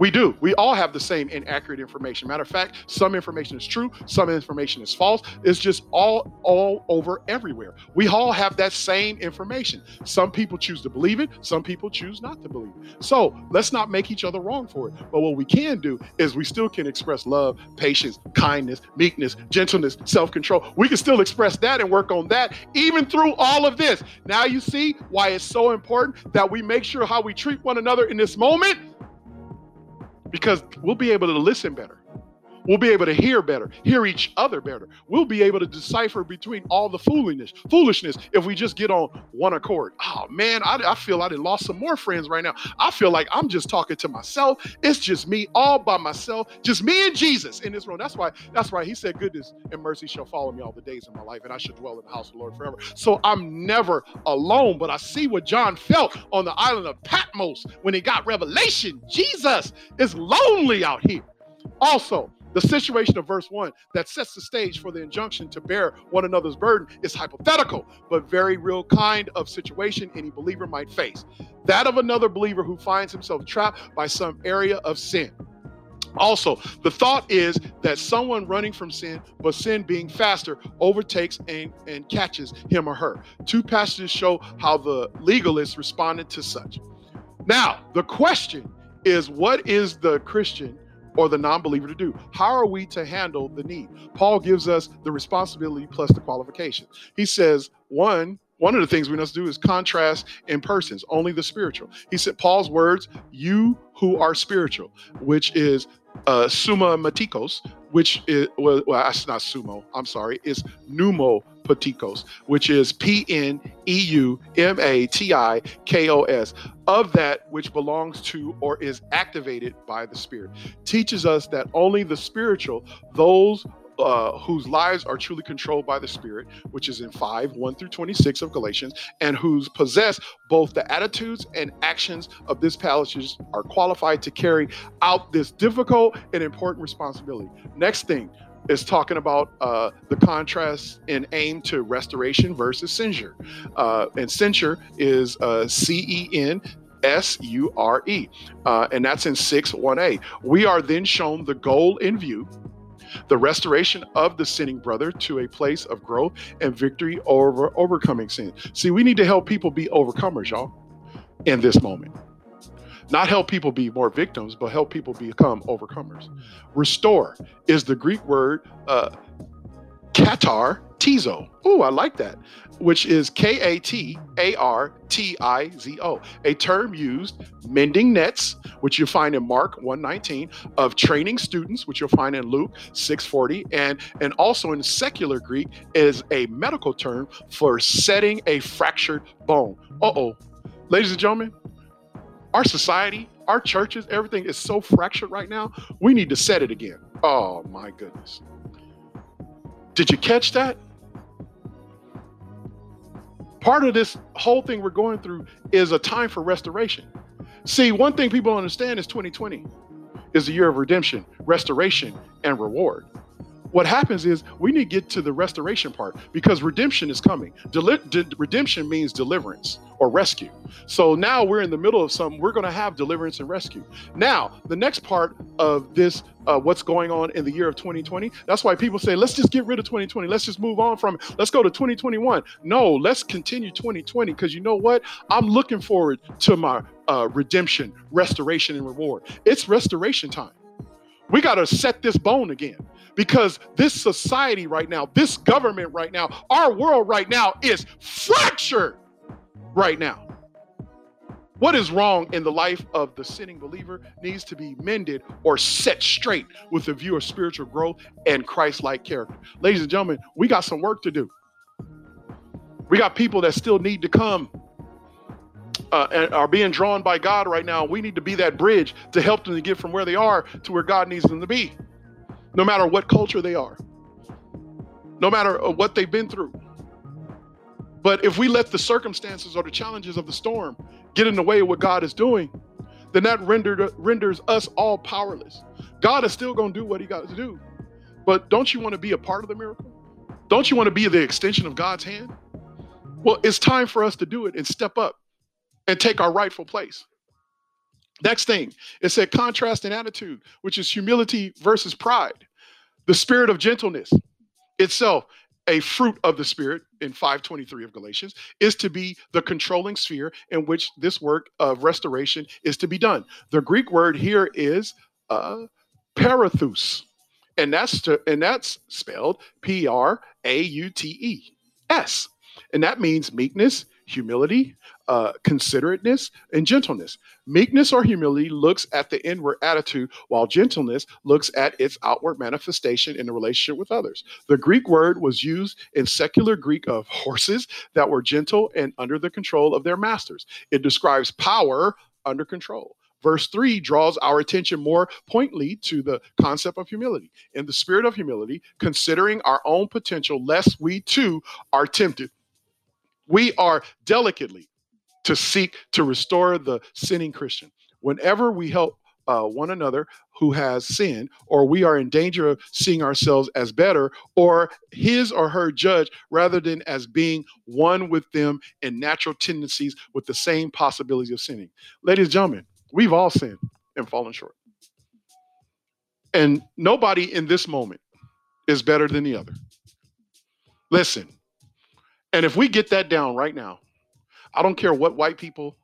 We do. We all have the same inaccurate information. Matter of fact, some information is true, some information is false. It's just all all over everywhere. We all have that same information. Some people choose to believe it, some people choose not to believe it. So let's not make each other wrong for it. But what we can do is we still can express love, patience, kindness, meekness, gentleness, self-control. We can still express that and work on that even through all of this. Now you see why it's so important that we make sure how we treat one another in this moment because we'll be able to listen better. We'll be able to hear better, hear each other better. We'll be able to decipher between all the foolishness, foolishness if we just get on one accord. Oh man, I, I feel I lost some more friends right now. I feel like I'm just talking to myself. It's just me all by myself, just me and Jesus in this room. That's why, that's why he said, goodness and mercy shall follow me all the days of my life, and I should dwell in the house of the Lord forever. So I'm never alone. But I see what John felt on the island of Patmos when he got revelation. Jesus is lonely out here. Also, The situation of verse 1 that sets the stage for the injunction to bear one another's burden is hypothetical, but very real kind of situation any believer might face. That of another believer who finds himself trapped by some area of sin. Also, the thought is that someone running from sin, but sin being faster, overtakes and, and catches him or her. Two passages show how the legalists responded to such. Now, the question is what is the Christian or the non believer to do? How are we to handle the need? Paul gives us the responsibility plus the qualification. He says, one, one of the things we must do is contrast in persons, only the spiritual. He said, Paul's words, you who are spiritual, which is uh, summa matikos, which is, well, well, that's not sumo, I'm sorry, it's pneumo patikos, which is P N E U M A T I K O S, of that which belongs to or is activated by the Spirit. Teaches us that only the spiritual, those uh, whose lives are truly controlled by the Spirit, which is in 5 1 through 26 of Galatians, and whose possess both the attitudes and actions of this passage are qualified to carry out this difficult and important responsibility. Next thing, is talking about uh, the contrast in aim to restoration versus censure. Uh, and censure is uh, C E N S U R E, uh, and that's in 6 1a. We are then shown the goal in view the restoration of the sinning brother to a place of growth and victory over overcoming sin. See, we need to help people be overcomers, y'all, in this moment. Not help people be more victims, but help people become overcomers. Restore is the Greek word uh, katar tizo. Oh, I like that which is K A T A R T I Z O, a term used mending nets, which you find in Mark 119, of training students, which you'll find in Luke 640, and, and also in secular Greek is a medical term for setting a fractured bone. Uh oh. Ladies and gentlemen, our society, our churches, everything is so fractured right now. We need to set it again. Oh my goodness. Did you catch that? part of this whole thing we're going through is a time for restoration. See, one thing people understand is 2020 is the year of redemption, restoration, and reward. What happens is we need to get to the restoration part because redemption is coming. Deli- de- redemption means deliverance or rescue. So now we're in the middle of something. We're going to have deliverance and rescue. Now, the next part of this, uh, what's going on in the year of 2020, that's why people say, let's just get rid of 2020. Let's just move on from it. Let's go to 2021. No, let's continue 2020 because you know what? I'm looking forward to my uh, redemption, restoration, and reward. It's restoration time. We got to set this bone again because this society right now, this government right now, our world right now is fractured right now. What is wrong in the life of the sinning believer needs to be mended or set straight with the view of spiritual growth and Christ like character. Ladies and gentlemen, we got some work to do. We got people that still need to come uh, and are being drawn by God right now. We need to be that bridge to help them to get from where they are to where God needs them to be no matter what culture they are, no matter uh, what they've been through. But if we let the circumstances or the challenges of the storm get in the way of what God is doing, then that rendered, renders us all powerless. God is still going to do what he got to do. But don't you want to be a part of the miracle? Don't you want to be the extension of God's hand? Well, it's time for us to do it and step up and take our rightful place. Next thing, it said contrast in attitude, which is humility versus pride. The spirit of gentleness itself, a fruit of the spirit in 523 of Galatians, is to be the controlling sphere in which this work of restoration is to be done. The Greek word here is uh, parathus, and that's to, and that's spelled P R A U T E S, and that means meekness, humility, uh, considerateness, and gentleness. Meekness or humility looks at the inward attitude, while gentleness looks at its outward manifestation in the relationship with others. The Greek word was used in secular Greek of horses that were gentle and under the control of their masters. It describes power under control. Verse 3 draws our attention more pointedly to the concept of humility. In the spirit of humility, considering our own potential, lest we too are tempted. We are delicately to seek to restore the sinning Christian. Whenever we help uh, one another who has sinned, or we are in danger of seeing ourselves as better, or his or her judge, rather than as being one with them in natural tendencies with the same possibilities of sinning. Ladies and gentlemen, we've all sinned and fallen short. And nobody in this moment is better than the other. Listen, and if we get that down right now, I don't care what white people,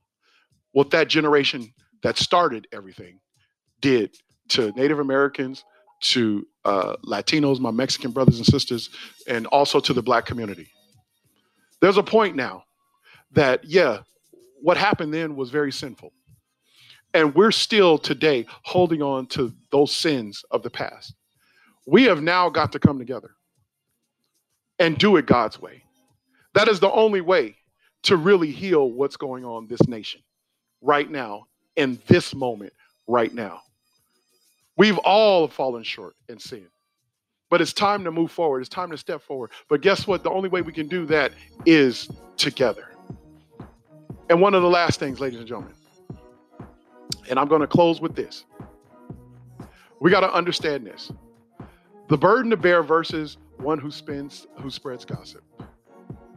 what that generation that started everything did to Native Americans, to uh, Latinos, my Mexican brothers and sisters, and also to the black community. There's a point now that, yeah, what happened then was very sinful. And we're still today holding on to those sins of the past. We have now got to come together and do it God's way. That is the only way to really heal what's going on in this nation right now, in this moment, right now. We've all fallen short in sin. But it's time to move forward. It's time to step forward. But guess what? The only way we can do that is together. And one of the last things, ladies and gentlemen, and I'm going to close with this. We got to understand this. The burden to bear versus one who spends who spreads gossip.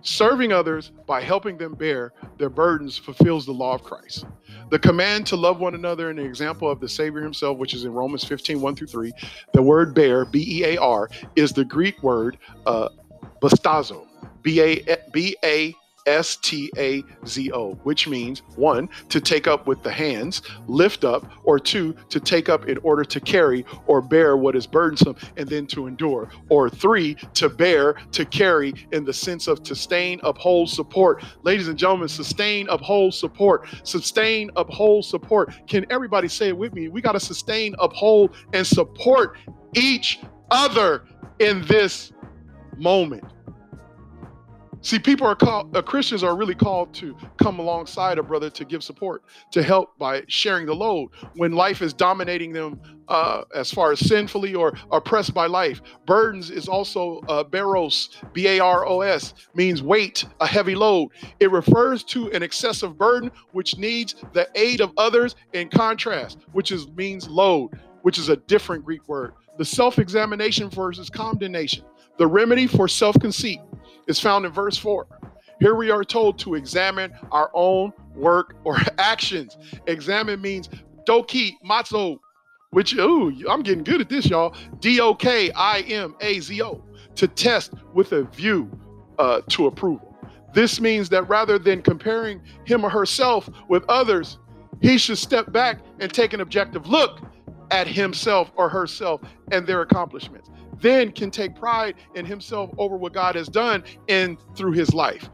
Serving others by helping them bear their burdens fulfills the law of Christ. The command to love one another and the example of the Savior himself, which is in Romans 15, 1 through 3, the word bear, B E A R, is the Greek word uh, bastazo, B A B A S T A Z O, which means one, to take up with the hands, lift up, or two, to take up in order to carry or bear what is burdensome and then to endure, or three, to bear, to carry in the sense of to sustain, uphold, support. Ladies and gentlemen, sustain, uphold, support. Sustain, uphold, support. Can everybody say it with me? We got to sustain, uphold, and support each other in this moment. See, people are called, uh, Christians are really called to come alongside a brother to give support, to help by sharing the load when life is dominating them uh, as far as sinfully or oppressed by life. Burdens is also uh, baros, B A R O S, means weight, a heavy load. It refers to an excessive burden which needs the aid of others in contrast, which is means load, which is a different Greek word. The self examination versus condemnation. The remedy for self conceit is found in verse 4. Here we are told to examine our own work or actions. Examine means doki matzo, which, ooh, I'm getting good at this, y'all. D O K I M A Z O, to test with a view uh, to approval. This means that rather than comparing him or herself with others, he should step back and take an objective look at himself or herself and their accomplishments then can take pride in himself over what God has done in through his life.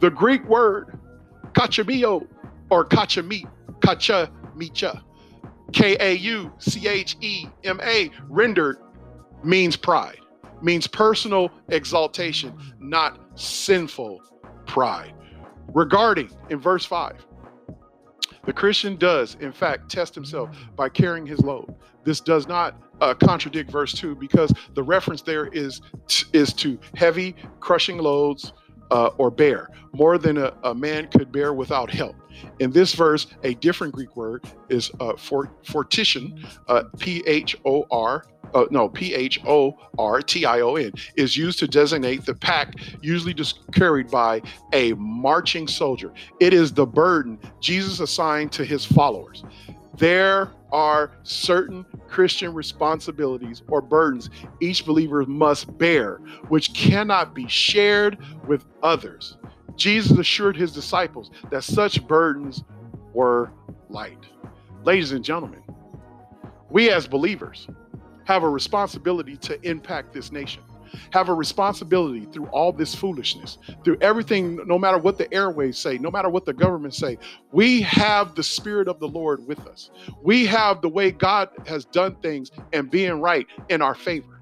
The Greek word kachamio or kachami, kachamicha, K A U C H E M A, rendered means pride, means personal exaltation, not sinful pride. Regarding in verse 5, the Christian does, in fact, test himself by carrying his load. This does not uh, contradict verse 2 because the reference there is is to heavy crushing loads uh, or bear more than a, a, man could bear without help in this verse a different greek word is uh, for, fortition uh, p-h-o-r uh, no, P H O R T I O N, is used to designate the pack usually just carried by a marching soldier. It is the burden Jesus assigned to his followers. There are certain Christian responsibilities or burdens each believer must bear, which cannot be shared with others. Jesus assured his disciples that such burdens were light. Ladies and gentlemen, we as believers have a responsibility to impact this nation have a responsibility through all this foolishness, through everything, no matter what the airways say, no matter what the government say. We have the spirit of the Lord with us. We have the way God has done things and being right in our favor.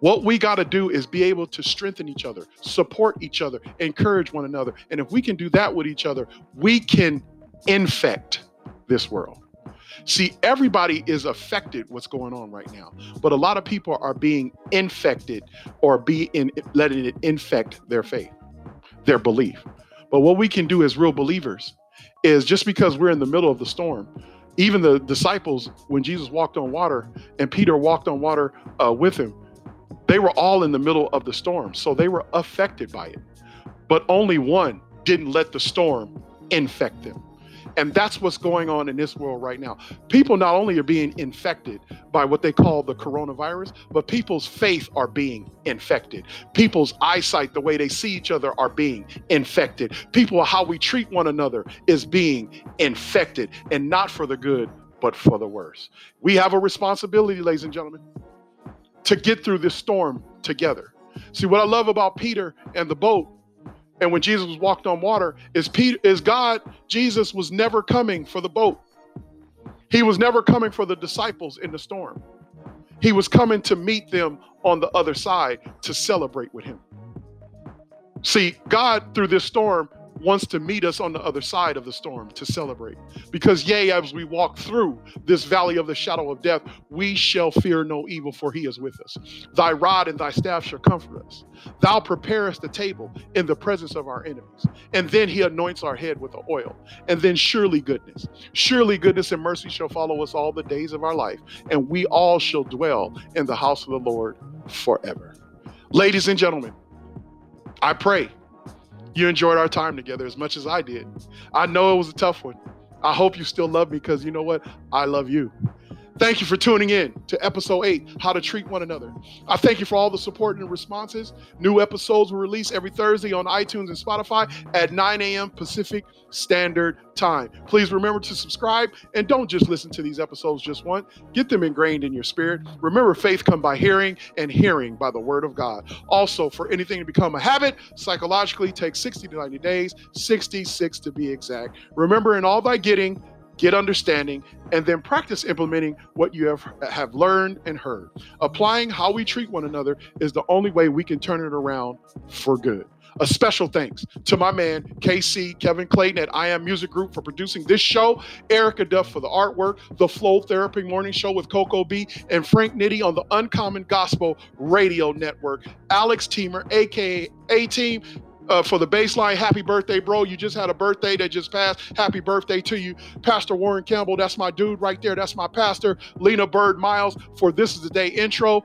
What we got to do is be able to strengthen each other, support each other, encourage one another. And if we can do that with each other, we can infect this world. See, everybody is affected what's going on right now, but a lot of people are being infected or be in letting it infect their faith, their belief. But what we can do as real believers is just because we're in the middle of the storm, Even the disciples, when Jesus walked on water and Peter walked on water uh, with him, they were all in the middle of the storm. So they were affected by it. But only one didn't let the storm infect them. And that's what's going on in this world right now. People not only are being infected by what they call the coronavirus, but people's faith are being infected. People's eyesight, the way they see each other, are being infected. People, how we treat one another is being infected, and not for the good, but for the worse. We have a responsibility, ladies and gentlemen, to get through this storm together. See, what I love about Peter and the boat and when Jesus walked on water, is Peter is God, Jesus was never coming for the boat. He was never coming for the disciples in the storm. He was coming to meet them on the other side to celebrate with him. See, God through this storm wants to meet us on the other side of the storm to celebrate. Because, yea, as we walk through this valley of the shadow of death, we shall fear no evil, for he is with us. Thy rod and thy staff shall comfort us. Thou preparest the table in the presence of our enemies. And then he anoints our head with the oil. And then surely goodness, surely goodness and mercy shall follow us all the days of our life. And we all shall dwell in the house of the Lord forever. Ladies and gentlemen, I pray you enjoyed our time together as much as I did. I know it was a tough one. I hope you still love me because you know what? I love you. Thank you for tuning in to episode eight, How to Treat One Another. I thank you for all the support and responses. New episodes will release every Thursday on iTunes and Spotify at 9 a.m. Pacific Standard Time. Please remember to subscribe and don't just listen to these episodes just once. Get them ingrained in your spirit. Remember, faith comes by hearing and hearing by the word of God. Also, for anything to become a habit, psychologically takes 60 to 90 days, 66 to be exact. Remember, in all thy getting, get understanding, and then practice implementing what you have, have learned and heard. Applying how we treat one another is the only way we can turn it around for good. A special thanks to my man, KC Kevin Clayton at I Am Music Group for producing this show, Erica Duff for the artwork, the Flow Therapy Morning Show with Coco B, and Frank Nitty on the Uncommon Gospel Radio Network. Alex Teamer, aka A Team, uh, for the bassline. Happy birthday, bro. You just had a birthday that just passed. Happy birthday to you. Pastor Warren Campbell, that's my dude right there. That's my pastor. Lena Byrd Miles for This is the Day intro.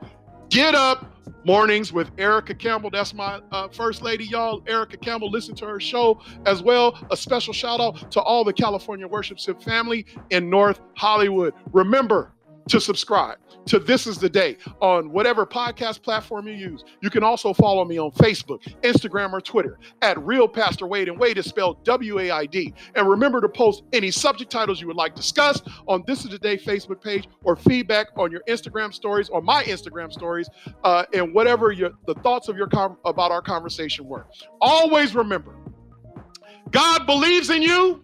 Get up mornings with Erica Campbell. That's my uh, first lady, y'all. Erica Campbell, listen to her show as well. A special shout out to all the California Worship family in North Hollywood. Remember, to subscribe to This is the Day on whatever podcast platform you use. You can also follow me on Facebook, Instagram, or Twitter at Real Pastor Waid, and Waid is spelled W A I D. And remember to post any subject titles you would like discussed on This is the Day Facebook page or feedback on your Instagram stories or my Instagram stories, uh, and whatever your the thoughts of your com- about our conversation were. Always remember, God believes in you,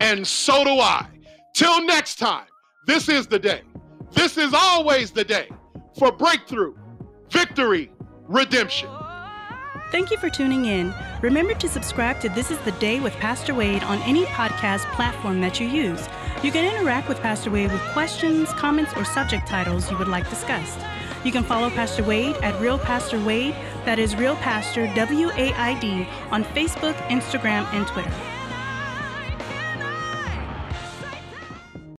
and so do I. Till next time, this is the day. This is always the day for breakthrough, victory, redemption. Thank you for tuning in. Remember to subscribe to This is the Day with Pastor Waid on any podcast platform that you use. You can interact with Pastor Waid with questions, comments, or subject titles you would like discussed. You can follow Pastor Waid at Real Pastor Waid, that is Real Pastor W A I D, on Facebook, Instagram, and Twitter.